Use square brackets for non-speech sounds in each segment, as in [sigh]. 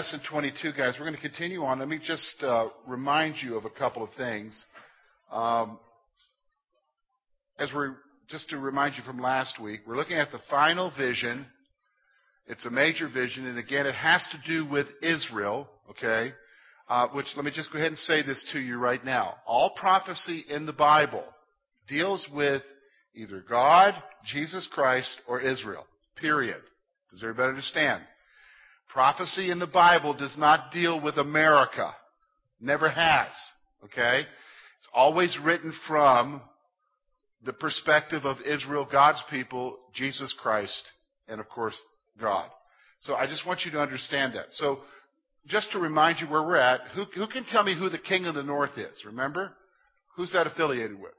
lesson 22, guys. We're going to continue on. Let me just uh, remind you of a couple of things. Um, as we're just to remind you from last week, we're looking at the final vision. It's a major vision, and again, it has to do with Israel. Okay, uh, which let me just go ahead and say this to you right now. All prophecy in the Bible deals with either God, Jesus Christ, or Israel. Period. Does everybody understand? Prophecy in the Bible does not deal with America. Never has. Okay? It's always written from the perspective of Israel, God's people, Jesus Christ, and of course, God. So I just want you to understand that. So just to remind you where we're at, who, who can tell me who the king of the north is? Remember? Who's that affiliated with?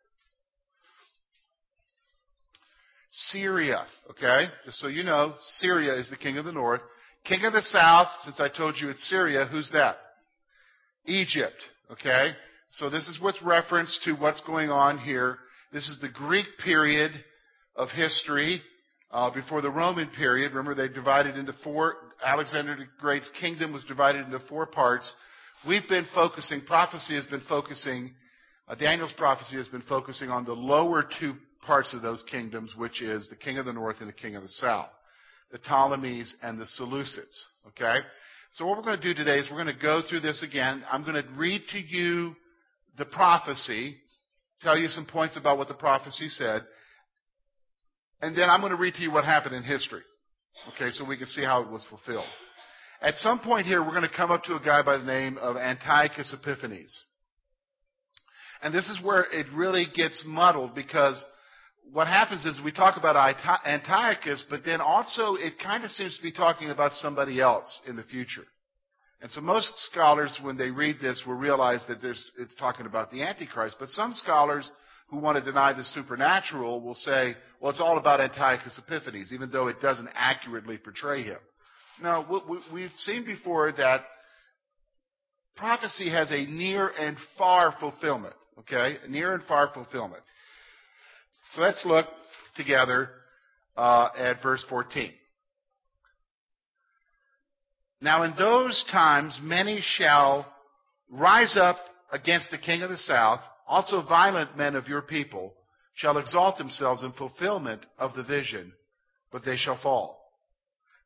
Syria, okay? Just so you know, Syria is the king of the north. King of the south, since I told you it's Syria, who's that? Egypt, okay? So this is with reference to what's going on here. This is the Greek period of history uh, before the Roman period. Remember, they divided into four. Alexander the Great's kingdom was divided into four parts. We've been focusing, prophecy has been focusing, uh, Daniel's prophecy has been focusing on the lower two parts of those kingdoms, which is the king of the north and the king of the south, the Ptolemies and the Seleucids. Okay? So what we're going to do today is we're going to go through this again. I'm going to read to you the prophecy, tell you some points about what the prophecy said, and then I'm going to read to you what happened in history. Okay, so we can see how it was fulfilled. At some point here, we're going to come up to a guy by the name of Antiochus Epiphanes. And this is where it really gets muddled because what happens is we talk about Antiochus, but then also it kind of seems to be talking about somebody else in the future. And so most scholars, when they read this, will realize that it's talking about the Antichrist. But some scholars who want to deny the supernatural will say, well, it's all about Antiochus Epiphanes, even though it doesn't accurately portray him. Now, we've seen before that prophecy has a near and far fulfillment. Okay? Near and far fulfillment. So let's look together uh, at verse 14. Now in those times many shall rise up against the king of the south, also violent men of your people shall exalt themselves in fulfillment of the vision, but they shall fall.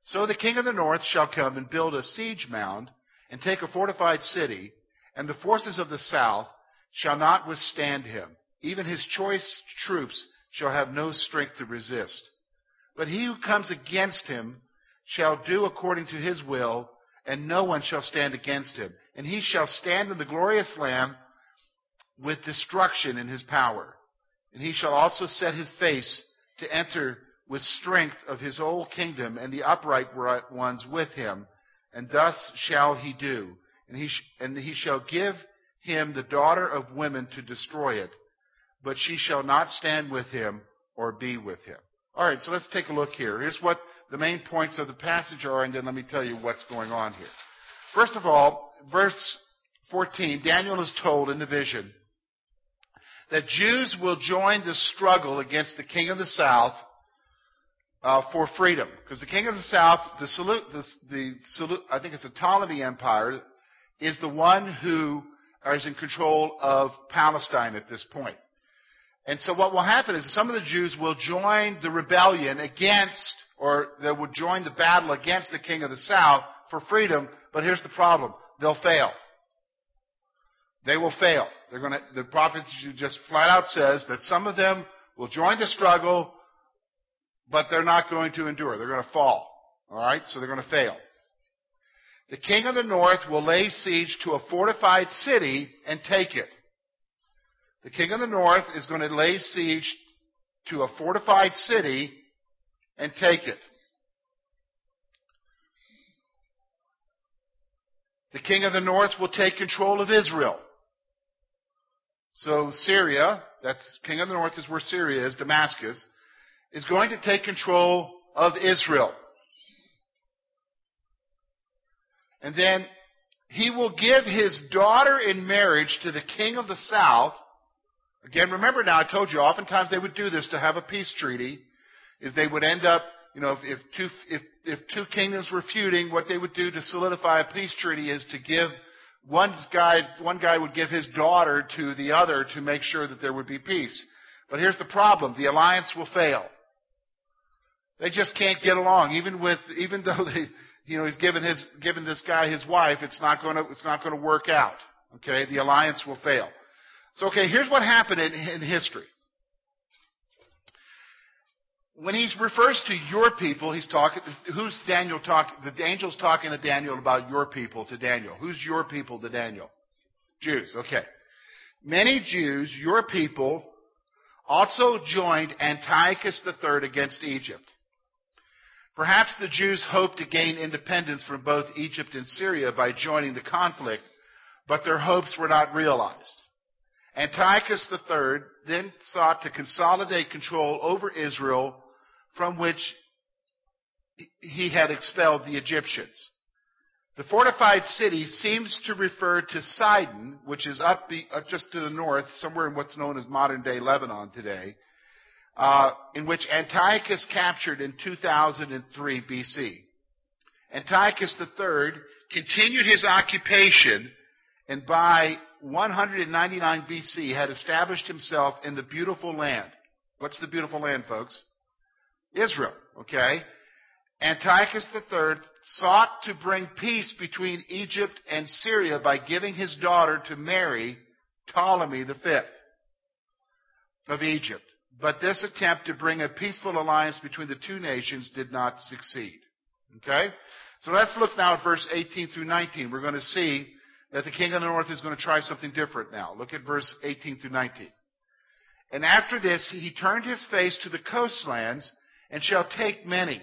So the king of the north shall come and build a siege mound and take a fortified city, and the forces of the south shall not withstand him. Even his choice troops shall have no strength to resist. But he who comes against him shall do according to his will, and no one shall stand against him. And he shall stand in the glorious Land with destruction in his power. And he shall also set his face to enter with strength of his whole kingdom, and the upright ones with him. And thus shall he do. And he, sh- and he shall give him the daughter of women to destroy it but she shall not stand with him or be with him. All right, so let's take a look here. Here's what the main points of the passage are, and then let me tell you what's going on here. First of all, verse 14, Daniel is told in the vision that Jews will join the struggle against the king of the south uh, for freedom. Because the king of the south, the, salute, the, the I think it's the Ptolemy Empire, is the one who is in control of Palestine at this point. And so what will happen is some of the Jews will join the rebellion against, or they will join the battle against the king of the south for freedom, but here's the problem. They'll fail. They will fail. They're gonna, the prophet just flat out says that some of them will join the struggle, but they're not going to endure. They're going to fall. Alright? So they're going to fail. The king of the north will lay siege to a fortified city and take it. The king of the north is going to lay siege to a fortified city and take it. The king of the north will take control of Israel. So Syria, that's king of the north is where Syria is, Damascus, is going to take control of Israel. And then he will give his daughter in marriage to the king of the south Again, remember now, I told you, oftentimes they would do this to have a peace treaty, is they would end up you know, if, if two if if two kingdoms were feuding, what they would do to solidify a peace treaty is to give one guy one guy would give his daughter to the other to make sure that there would be peace. But here's the problem: the alliance will fail. They just can't get along, even with even though they you know he's given his given this guy his wife. It's not to it's not going to work out. Okay, the alliance will fail. So okay, here's what happened in, in history when he refers to your people, he's talking, who's Daniel talking, the angel's talking to Daniel about your people to Daniel. Who's your people to Daniel? Jews, okay. Many Jews, your people, also joined Antiochus III against Egypt. Perhaps the Jews hoped to gain independence from both Egypt and Syria by joining the conflict, but their hopes were not realized. Antiochus III then sought to consolidate control over Israel from which he had expelled the Egyptians. The fortified city seems to refer to Sidon, which is up the, uh, just to the north, somewhere in what's known as modern day Lebanon today, uh, in which Antiochus captured in 2003 BC. Antiochus III continued his occupation and by 199 BC had established himself in the beautiful land. What's the beautiful land, folks? Israel, okay? Antiochus III sought to bring peace between Egypt and Syria by giving his daughter to marry, Ptolemy V of Egypt. But this attempt to bring a peaceful alliance between the two nations did not succeed. Okay? So let's look now at verse 18 through 19. We're going to see that the king of the north is going to try something different now. Look at verse 18 through 19. And after this, he turned his face to the coastlands and shall take many.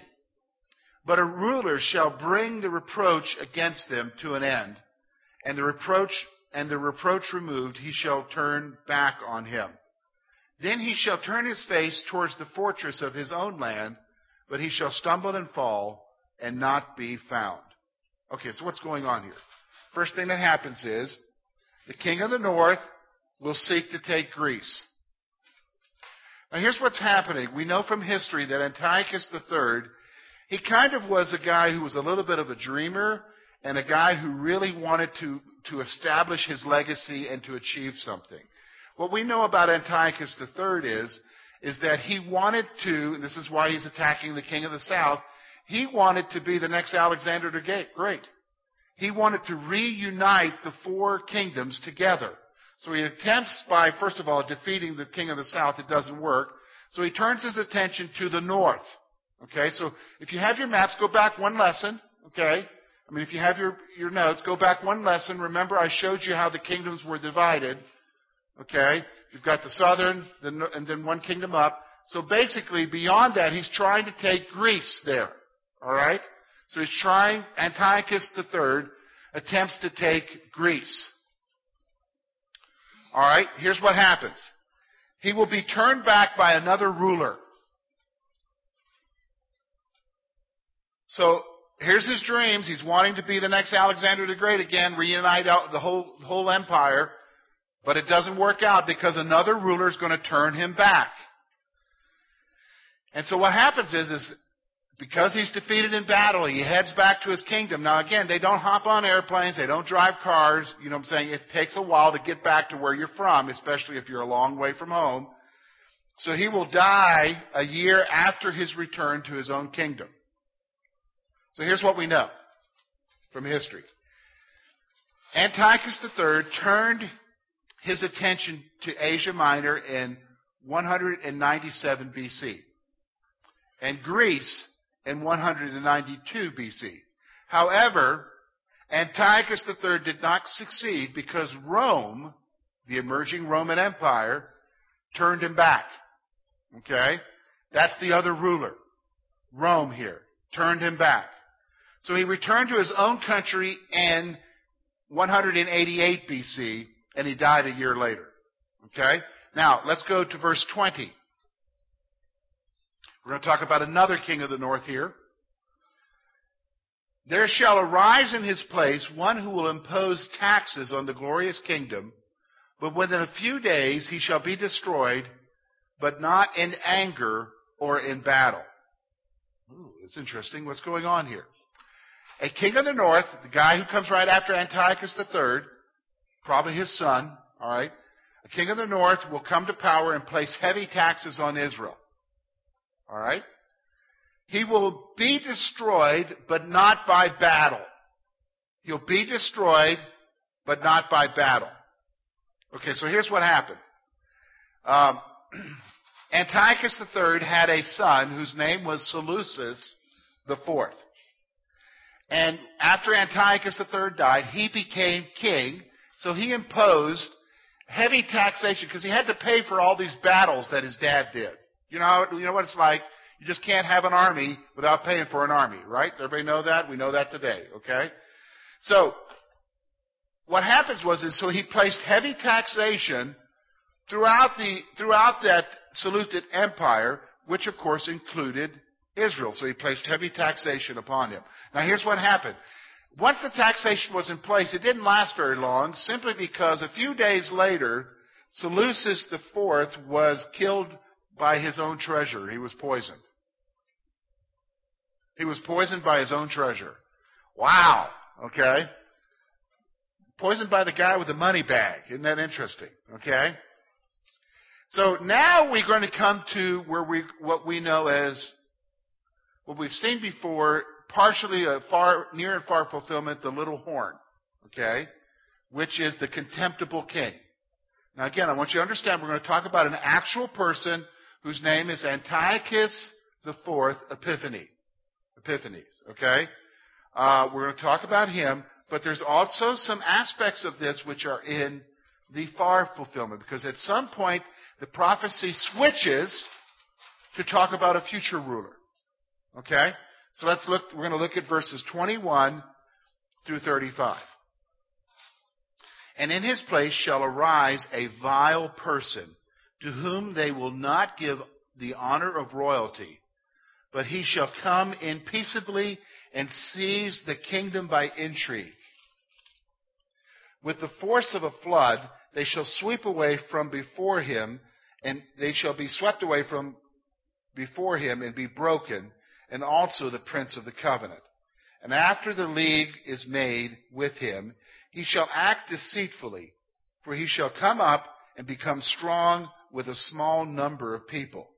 But a ruler shall bring the reproach against them to an end, and the reproach and the reproach removed, he shall turn back on him. Then he shall turn his face towards the fortress of his own land, but he shall stumble and fall and not be found. Okay, so what's going on here? First thing that happens is the king of the north will seek to take Greece. Now here's what's happening. We know from history that Antiochus III, he kind of was a guy who was a little bit of a dreamer and a guy who really wanted to, to establish his legacy and to achieve something. What we know about Antiochus III is, is that he wanted to, and this is why he's attacking the king of the south, he wanted to be the next Alexander the Great. He wanted to reunite the four kingdoms together. So he attempts by, first of all, defeating the king of the south. It doesn't work. So he turns his attention to the north. Okay, so if you have your maps, go back one lesson. Okay, I mean, if you have your, your notes, go back one lesson. Remember, I showed you how the kingdoms were divided. Okay, you've got the southern, and then one kingdom up. So basically, beyond that, he's trying to take Greece there. All right, so he's trying. Antiochus III attempts to take Greece. All right, here's what happens. He will be turned back by another ruler. So here's his dreams. He's wanting to be the next Alexander the Great again, reunite the whole, the whole empire. But it doesn't work out because another ruler is going to turn him back. And so what happens is, is because he's defeated in battle, he heads back to his kingdom. Now again, they don't hop on airplanes, they don't drive cars, you know what I'm saying? It takes a while to get back to where you're from, especially if you're a long way from home. So he will die a year after his return to his own kingdom. So here's what we know from history. Antiochus III turned his attention to Asia Minor in 197 BC. And Greece in 192 BC. However, Antiochus III did not succeed because Rome, the emerging Roman Empire, turned him back. Okay? That's the other ruler. Rome here. Turned him back. So he returned to his own country in 188 BC, and he died a year later. Okay? Now, let's go to verse 20. We're going to talk about another king of the north here. There shall arise in his place one who will impose taxes on the glorious kingdom, but within a few days he shall be destroyed, but not in anger or in battle. Ooh, it's interesting what's going on here. A king of the north, the guy who comes right after Antiochus III, probably his son, all right, a king of the north will come to power and place heavy taxes on Israel. All right? He will be destroyed, but not by battle. He'll be destroyed, but not by battle. Okay, so here's what happened. Um, [clears throat] Antiochus III had a son whose name was Seleucus IV. And after Antiochus III died, he became king, so he imposed heavy taxation because he had to pay for all these battles that his dad did. You know, you know what it's like? You just can't have an army without paying for an army, right? Everybody know that? We know that today, okay? So, what happens was is so he placed heavy taxation throughout the throughout that Seleucid empire, which of course included Israel. So he placed heavy taxation upon him. Now here's what happened. Once the taxation was in place, it didn't last very long, simply because a few days later, Seleucus IV was killed by his own treasure. He was poisoned. He was poisoned by his own treasure. Wow. Okay. Poisoned by the guy with the money bag. Isn't that interesting? Okay. So now we're going to come to where we, what we know as, what we've seen before, partially a far, near and far fulfillment, the little horn. Okay. Which is the contemptible king. Now again, I want you to understand we're going to talk about an actual person whose name is Antiochus the Fourth Epiphany. Epiphanes, okay? Uh, we're going to talk about him, but there's also some aspects of this which are in the far fulfillment, because at some point the prophecy switches to talk about a future ruler. Okay? So let's look, we're going to look at verses 21 through 35. And in his place shall arise a vile person to whom they will not give the honor of royalty, but he shall come in peaceably and seize the kingdom by intrigue. With the force of a flood, they shall sweep away from before him, and they shall be swept away from before him and be broken, and also the prince of the covenant. And after the league is made with him, he shall act deceitfully, for he shall come up and become strong with a small number of people.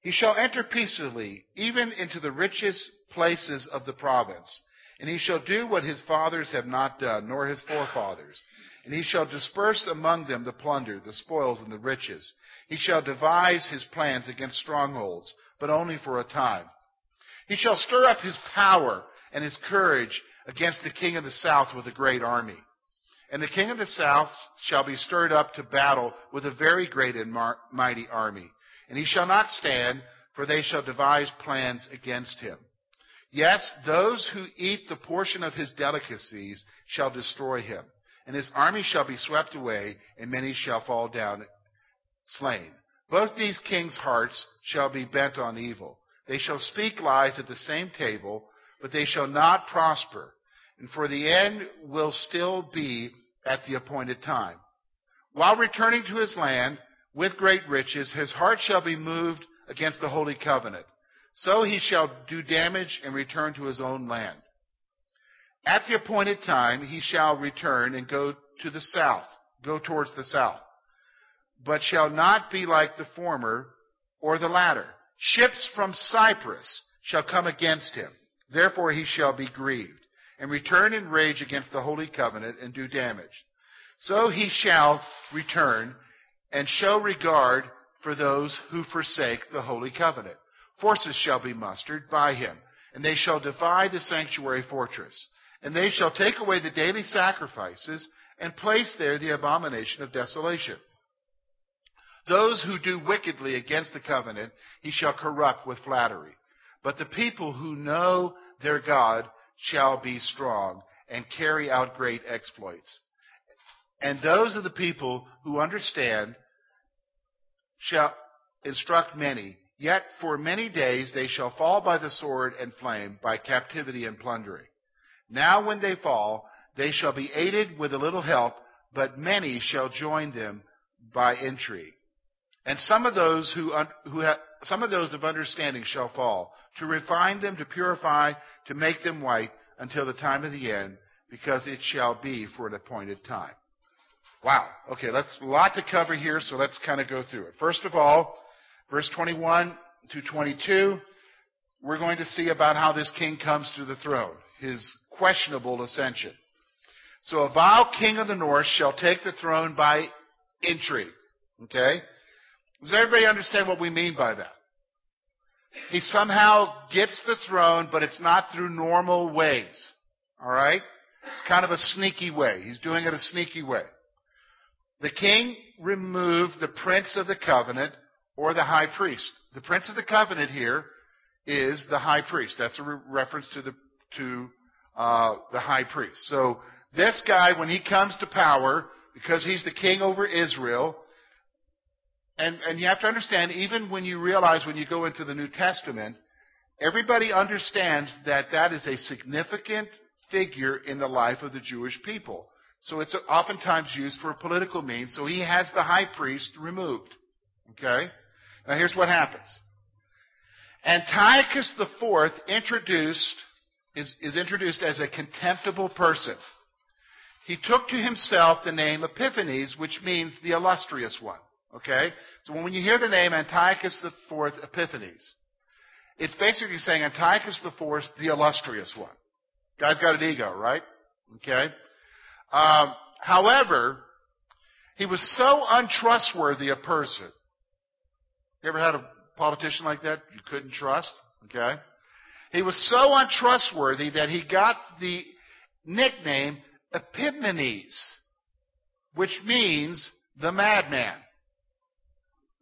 He shall enter peaceably, even into the richest places of the province. And he shall do what his fathers have not done, nor his forefathers. And he shall disperse among them the plunder, the spoils, and the riches. He shall devise his plans against strongholds, but only for a time. He shall stir up his power and his courage against the king of the south with a great army. And the king of the south shall be stirred up to battle with a very great and mighty army. And he shall not stand, for they shall devise plans against him. Yes, those who eat the portion of his delicacies shall destroy him. And his army shall be swept away, and many shall fall down slain. Both these kings' hearts shall be bent on evil. They shall speak lies at the same table, but they shall not prosper. And for the end will still be at the appointed time. While returning to his land with great riches, his heart shall be moved against the holy covenant. So he shall do damage and return to his own land. At the appointed time, he shall return and go to the south, go towards the south, but shall not be like the former or the latter. Ships from Cyprus shall come against him. Therefore he shall be grieved and return in rage against the holy covenant and do damage. So he shall return and show regard for those who forsake the holy covenant. Forces shall be mustered by him, and they shall divide the sanctuary fortress. And they shall take away the daily sacrifices and place there the abomination of desolation. Those who do wickedly against the covenant he shall corrupt with flattery. But the people who know their God shall be strong and carry out great exploits. And those of the people who understand shall instruct many. Yet for many days they shall fall by the sword and flame, by captivity and plundering. Now when they fall, they shall be aided with a little help, but many shall join them by intrigue. And some of those who, who, some of those of understanding shall fall, to refine them, to purify, to make them white until the time of the end, because it shall be for an appointed time. Wow. Okay, that's a lot to cover here, so let's kind of go through it. First of all, verse 21 to 22, we're going to see about how this king comes to the throne, his questionable ascension. So a vile king of the north shall take the throne by intrigue. Okay? Does everybody understand what we mean by that? He somehow gets the throne, but it's not through normal ways. All right? It's kind of a sneaky way. He's doing it a sneaky way. The king removed the prince of the covenant or the high priest. The prince of the covenant here is the high priest. That's a re- reference to the to uh, the high priest. So this guy, when he comes to power, because he's the king over Israel, and, and you have to understand, even when you realize when you go into the New Testament, everybody understands that that is a significant figure in the life of the Jewish people. So it's oftentimes used for a political means. So he has the high priest removed. Okay? Now here's what happens. Antiochus IV introduced, is, is introduced as a contemptible person. He took to himself the name Epiphanes, which means the illustrious one. Okay? So when you hear the name Antiochus IV Epiphanes, it's basically saying Antiochus IV, the illustrious one. Guy's got an ego, right? Okay? Um, however, he was so untrustworthy a person. You ever had a politician like that you couldn't trust? Okay? He was so untrustworthy that he got the nickname Epimanes, which means the madman.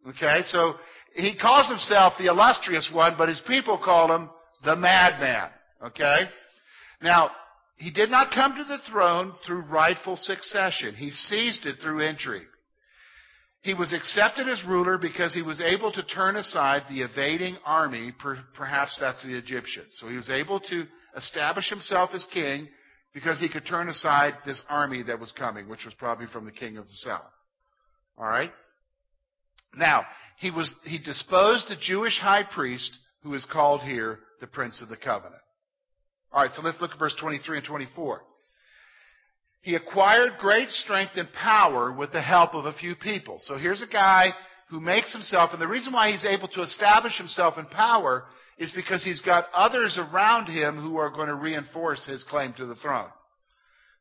Okay, so he calls himself the illustrious one, but his people call him the madman. Okay? Now, he did not come to the throne through rightful succession. He seized it through intrigue. He was accepted as ruler because he was able to turn aside the evading army, perhaps that's the Egyptians. So he was able to establish himself as king because he could turn aside this army that was coming, which was probably from the king of the south. All right? Now, he was he disposed the Jewish high priest who is called here the prince of the covenant. All right, so let's look at verse 23 and 24. He acquired great strength and power with the help of a few people. So here's a guy who makes himself, and the reason why he's able to establish himself in power is because he's got others around him who are going to reinforce his claim to the throne.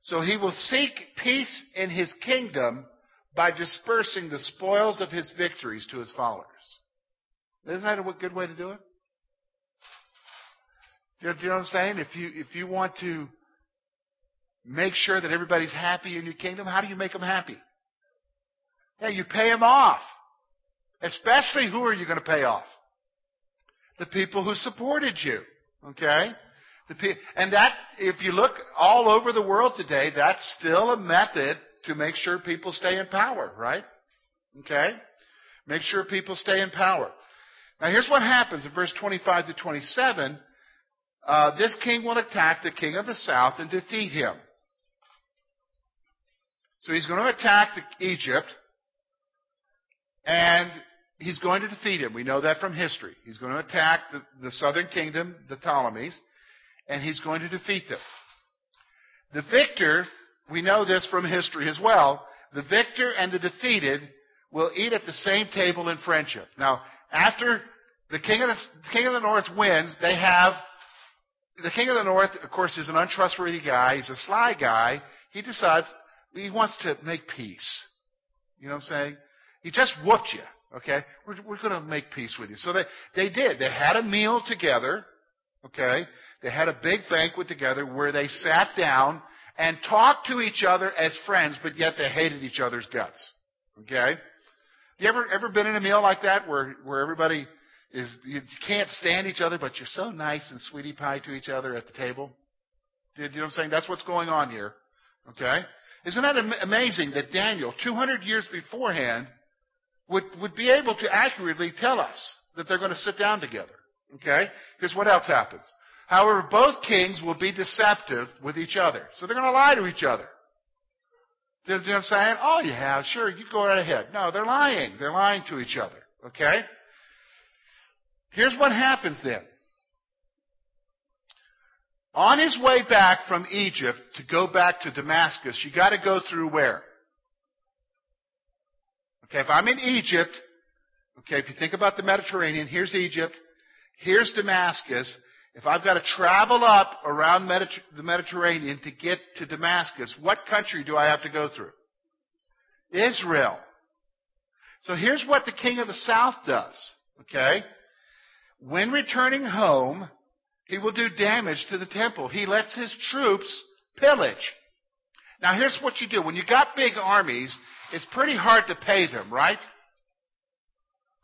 So he will seek peace in his kingdom by dispersing the spoils of his victories to his followers. Isn't that a good way to do it? Do you know what I'm saying? If you, if you want to make sure that everybody's happy in your kingdom, how do you make them happy? Yeah, you pay them off. Especially who are you going to pay off? The people who supported you. Okay? The pe- and that, if you look all over the world today, that's still a method to make sure people stay in power, right? Okay? Make sure people stay in power. Now here's what happens in verse 25 to 27. Uh, this king will attack the king of the south and defeat him. So he's going to attack the, Egypt, and he's going to defeat him. We know that from history. He's going to attack the, the southern kingdom, the Ptolemies, and he's going to defeat them. The victor we know this from history as well. The victor and the defeated will eat at the same table in friendship. Now, after the king of the, the king of the north wins, they have the king of the north, of course, is an untrustworthy guy. He's a sly guy. He decides he wants to make peace. You know what I'm saying? He just whooped you. Okay, we're, we're going to make peace with you. So they they did. They had a meal together. Okay, they had a big banquet together where they sat down and talked to each other as friends, but yet they hated each other's guts. Okay? You ever ever been in a meal like that where where everybody is you can't stand each other, but you're so nice and sweetie pie to each other at the table? You know what I'm saying? That's what's going on here. Okay? Isn't that amazing that Daniel, 200 years beforehand, would, would be able to accurately tell us that they're going to sit down together? Okay? Because what else happens? However, both kings will be deceptive with each other. So they're going to lie to each other. You know what I'm saying? Oh, yeah, sure, you go right ahead. No, they're lying. They're lying to each other. Okay? Here's what happens then. On his way back from Egypt to go back to Damascus, you got to go through where? Okay, if I'm in Egypt, okay, if you think about the Mediterranean, here's Egypt, here's Damascus. If I've got to travel up around Mediter- the Mediterranean to get to Damascus, what country do I have to go through? Israel. So here's what the king of the south does, okay? When returning home, he will do damage to the temple. He lets his troops pillage. Now here's what you do. When you got big armies, it's pretty hard to pay them, right?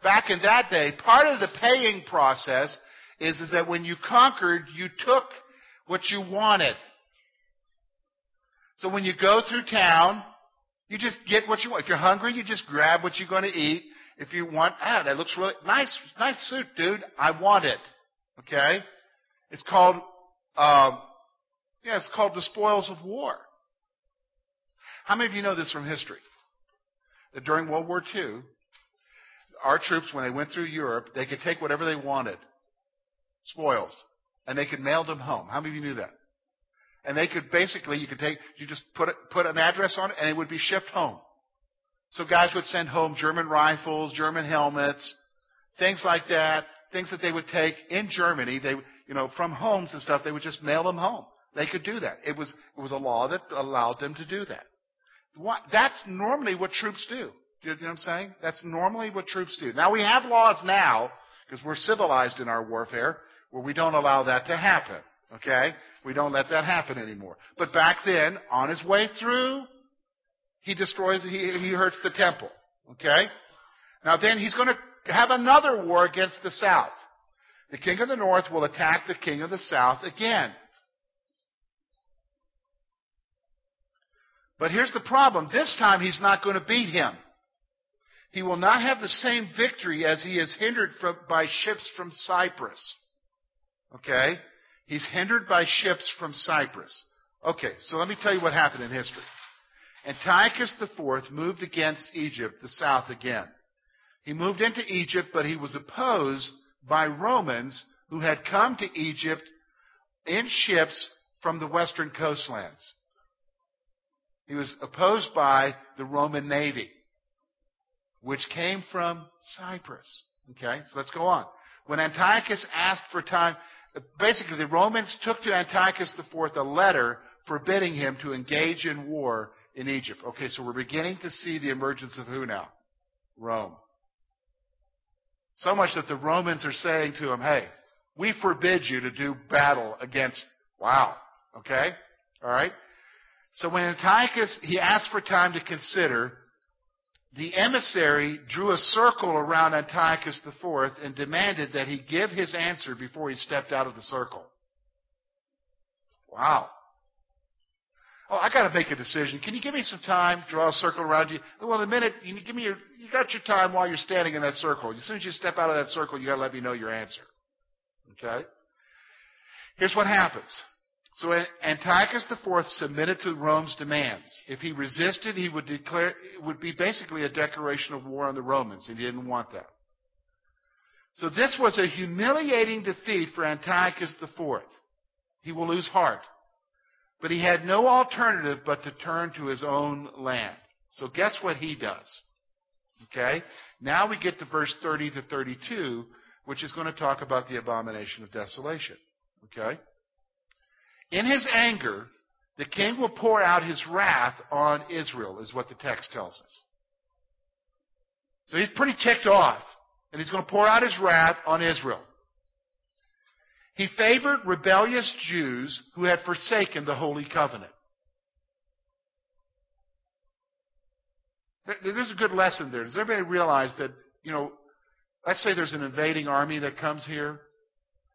Back in that day, part of the paying process is that when you conquered, you took what you wanted. So when you go through town, you just get what you want. If you're hungry, you just grab what you're going to eat. If you want, ah, that looks really nice, nice suit, dude. I want it. Okay? It's called, um, yeah, it's called the spoils of war. How many of you know this from history? That during World War II, our troops, when they went through Europe, they could take whatever they wanted, spoils, and they could mail them home. How many of you knew that? And they could basically, you could take, you just put it, put an address on it, and it would be shipped home. So guys would send home German rifles, German helmets, things like that, things that they would take in Germany. They, you know, from homes and stuff, they would just mail them home. They could do that. It was, it was a law that allowed them to do that. That's normally what troops do. Do you know what I'm saying? That's normally what troops do. Now we have laws now, because we're civilized in our warfare, where we don't allow that to happen. Okay? We don't let that happen anymore. But back then, on his way through, he destroys, he, he hurts the temple. Okay? Now then he's going to have another war against the south. The king of the north will attack the king of the south again. But here's the problem. This time he's not going to beat him. He will not have the same victory as he is hindered from, by ships from Cyprus. Okay? He's hindered by ships from Cyprus. Okay, so let me tell you what happened in history. Antiochus IV moved against Egypt, the south again. He moved into Egypt, but he was opposed by Romans who had come to Egypt in ships from the western coastlands. He was opposed by the Roman Navy, which came from Cyprus. Okay, so let's go on. When Antiochus asked for time, basically the Romans took to Antiochus IV a letter forbidding him to engage in war in Egypt. Okay, so we're beginning to see the emergence of who now? Rome. So much that the Romans are saying to him, hey, we forbid you to do battle against, wow, okay? All right? So when Antiochus, he asked for time to consider, the emissary drew a circle around Antiochus IV and demanded that he give his answer before he stepped out of the circle. Wow. Oh, I got to make a decision. Can you give me some time? Draw a circle around you. Well, the minute you give me your, you got your time while you're standing in that circle. As soon as you step out of that circle, you got to let me know your answer. Okay. Here's what happens. So Antiochus IV submitted to Rome's demands. If he resisted, he would declare it would be basically a declaration of war on the Romans, and he didn't want that. So this was a humiliating defeat for Antiochus IV. He will lose heart. But he had no alternative but to turn to his own land. So guess what he does? Okay? Now we get to verse 30 to 32, which is going to talk about the abomination of desolation. Okay? In his anger, the king will pour out his wrath on Israel, is what the text tells us. So he's pretty ticked off, and he's going to pour out his wrath on Israel. He favored rebellious Jews who had forsaken the Holy Covenant. There's a good lesson there. Does everybody realize that, you know, let's say there's an invading army that comes here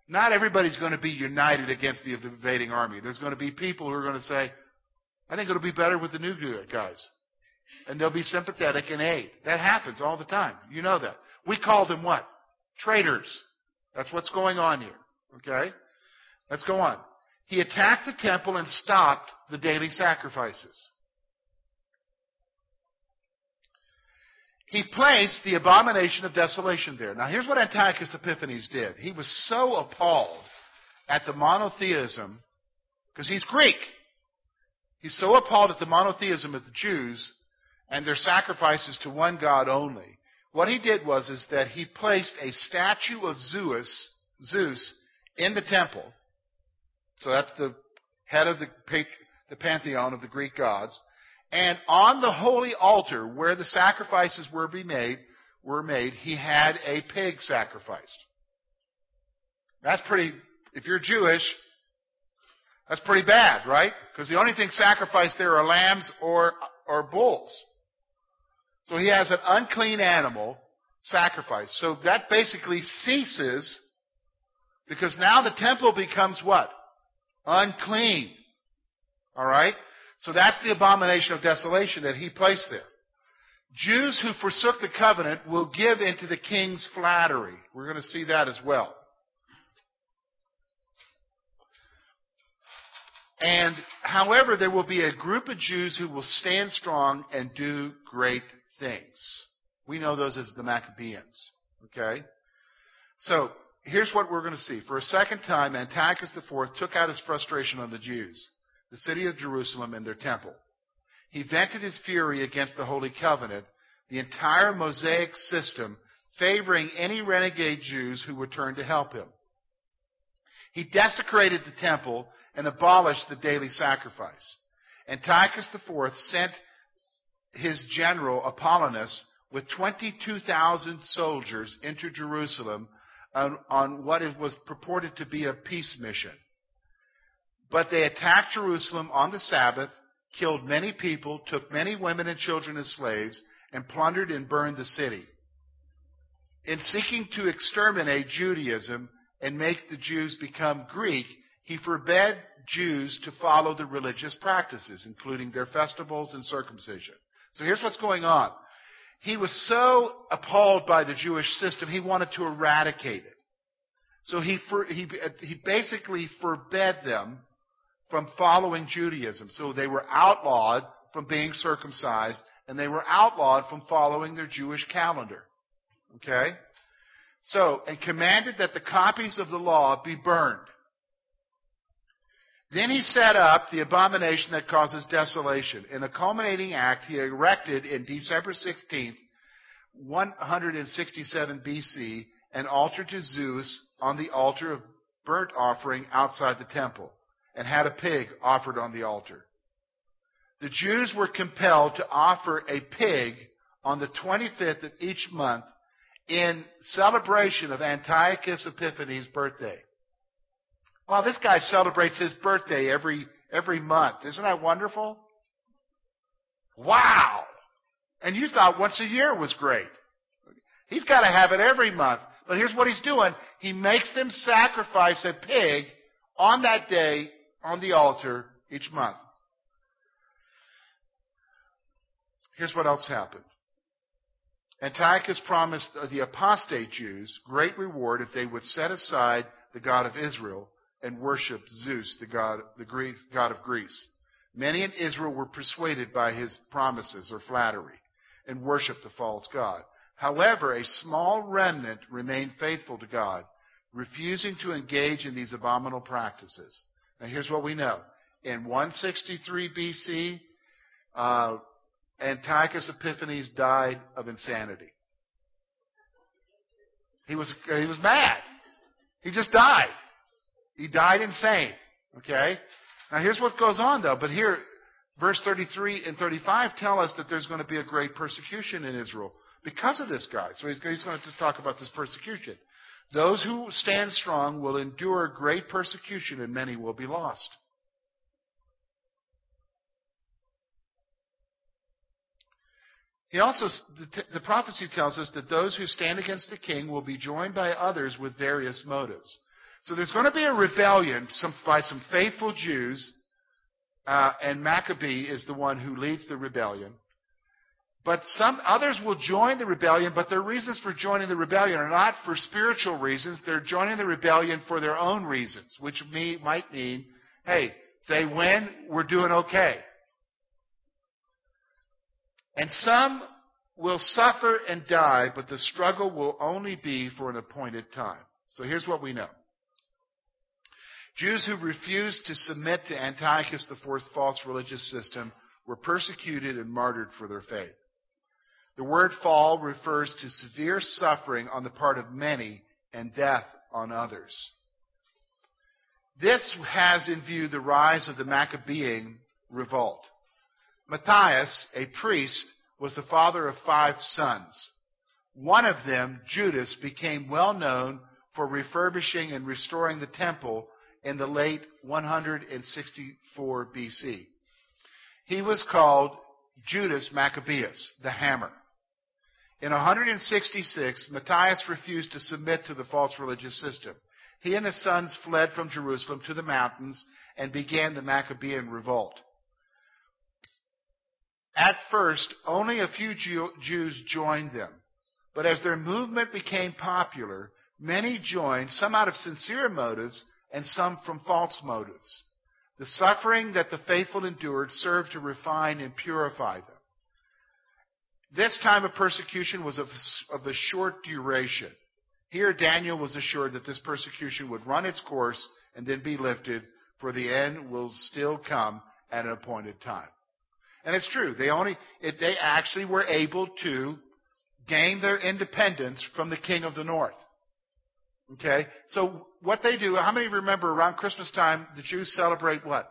not everybody's going to be united against the invading army. There's going to be people who are going to say, I think it'll be better with the new guys. And they'll be sympathetic and aid. That happens all the time. You know that. We call them what? Traitors. That's what's going on here. Okay? Let's go on. He attacked the temple and stopped the daily sacrifices. He placed the abomination of desolation there. Now, here's what Antiochus Epiphanes did. He was so appalled at the monotheism, because he's Greek. He's so appalled at the monotheism of the Jews and their sacrifices to one God only. What he did was is that he placed a statue of Zeus, Zeus in the temple. So that's the head of the, the pantheon of the Greek gods. And on the holy altar where the sacrifices were be made, were made, he had a pig sacrificed. That's pretty, if you're Jewish, that's pretty bad, right? Because the only thing sacrificed there are lambs or, or bulls. So he has an unclean animal sacrificed. So that basically ceases because now the temple becomes what? Unclean. Alright? So that's the abomination of desolation that he placed there. Jews who forsook the covenant will give into the king's flattery. We're going to see that as well. And however, there will be a group of Jews who will stand strong and do great things. We know those as the Maccabees. Okay? So, here's what we're going to see. For a second time, Antiochus IV took out his frustration on the Jews the city of Jerusalem and their temple. He vented his fury against the Holy Covenant, the entire Mosaic system favoring any renegade Jews who would turn to help him. He desecrated the temple and abolished the daily sacrifice. Antiochus IV sent his general Apollonius with 22,000 soldiers into Jerusalem on, on what was purported to be a peace mission. But they attacked Jerusalem on the Sabbath, killed many people, took many women and children as slaves, and plundered and burned the city. In seeking to exterminate Judaism and make the Jews become Greek, he forbade Jews to follow the religious practices, including their festivals and circumcision. So here's what's going on. He was so appalled by the Jewish system, he wanted to eradicate it. So he, he, he basically forbade them from following Judaism. So they were outlawed from being circumcised, and they were outlawed from following their Jewish calendar. Okay? So, and commanded that the copies of the law be burned. Then he set up the abomination that causes desolation. In the culminating act, he erected in December 16th, 167 BC, an altar to Zeus on the altar of burnt offering outside the temple and had a pig offered on the altar. The Jews were compelled to offer a pig on the 25th of each month in celebration of Antiochus Epiphanes' birthday. Well, this guy celebrates his birthday every every month. Isn't that wonderful? Wow. And you thought once a year was great. He's got to have it every month. But here's what he's doing. He makes them sacrifice a pig on that day on the altar each month. Here's what else happened. Antiochus promised the apostate Jews great reward if they would set aside the God of Israel and worship Zeus, the god, the Greek, god of Greece. Many in Israel were persuaded by his promises or flattery and worshiped the false god. However, a small remnant remained faithful to God, refusing to engage in these abominable practices. Now, here's what we know. In 163 BC, uh, Antiochus Epiphanes died of insanity. He was, he was mad. He just died. He died insane. Okay? Now here's what goes on though. But here, verse 33 and 35 tell us that there's going to be a great persecution in Israel because of this guy. So he's, he's going to talk about this persecution. Those who stand strong will endure great persecution, and many will be lost. He also, the, prophecy tells us that those who stand against the king will be joined by others with various motives. So there's going to be a rebellion by some faithful Jews, uh, and Maccabee is the one who leads the rebellion. But some others will join the rebellion, but their reasons for joining the rebellion are not for spiritual reasons. They're joining the rebellion for their own reasons, which may, might mean, hey, they win, we're doing okay. And some will suffer and die, but the struggle will only be for an appointed time. So here's what we know. Jews who refused to submit to Antiochus IV's false religious system were persecuted and martyred for their faith. The word fall refers to severe suffering on the part of many and death on others. This has in view the rise of the Maccabean revolt. Matthias, a priest, was the father of five sons. One of them, Judas, became well known for refurbishing and restoring the temple in the late 164 BC. He was called Judas Maccabeus, the hammer. In 166, Matthias refused to submit to the false religious system. He and his sons fled from Jerusalem to the mountains and began the Maccabean revolt. At first, only a few Jews joined them. But as their movement became popular, many joined, some out of sincere motives and some from false motives. The suffering that the faithful endured served to refine and purify them. This time of persecution was of, of a short duration. Here, Daniel was assured that this persecution would run its course and then be lifted, for the end will still come at an appointed time. And it's true. They only, they actually were able to gain their independence from the king of the north. Okay? So what they do, how many remember around Christmas time the Jews celebrate what?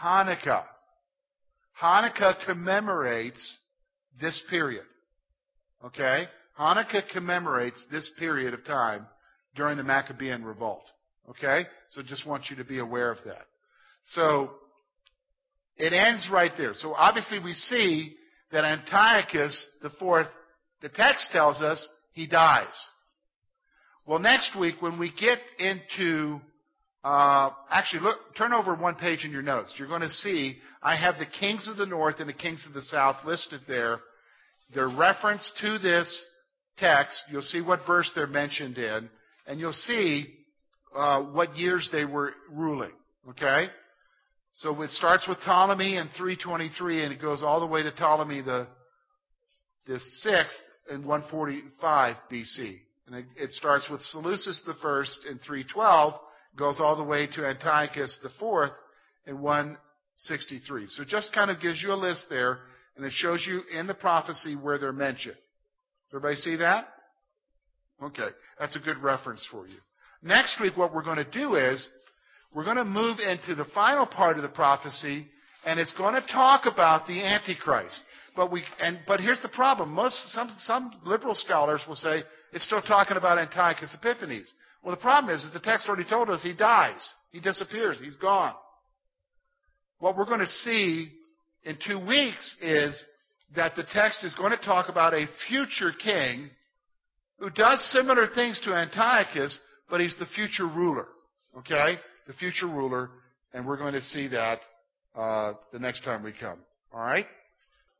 Hanukkah. Hanukkah commemorates this period. Okay? Hanukkah commemorates this period of time during the Maccabean revolt. Okay? So just want you to be aware of that. So it ends right there. So obviously we see that Antiochus the fourth, the text tells us he dies. Well, next week when we get into, uh, actually look, turn over one page in your notes. You're going to see I have the kings of the north and the kings of the south listed there. Their reference to this text, you'll see what verse they're mentioned in, and you'll see uh, what years they were ruling. Okay? So it starts with Ptolemy in 323 and it goes all the way to Ptolemy the, the sixth in 145 BC. And it, it starts with Seleucus the first in 312, goes all the way to Antiochus fourth in 163. So it just kind of gives you a list there, and it shows you in the prophecy where they're mentioned. Everybody see that? Okay, that's a good reference for you. Next week, what we're going to do is we're going to move into the final part of the prophecy, and it's going to talk about the Antichrist. But we and but here's the problem. Most some some liberal scholars will say it's still talking about Antiochus Epiphanes. Well, the problem is that the text already told us he dies, he disappears, he's gone. What we're going to see in two weeks is that the text is going to talk about a future king who does similar things to Antiochus, but he's the future ruler. Okay? the future ruler, and we're going to see that uh, the next time we come. All right?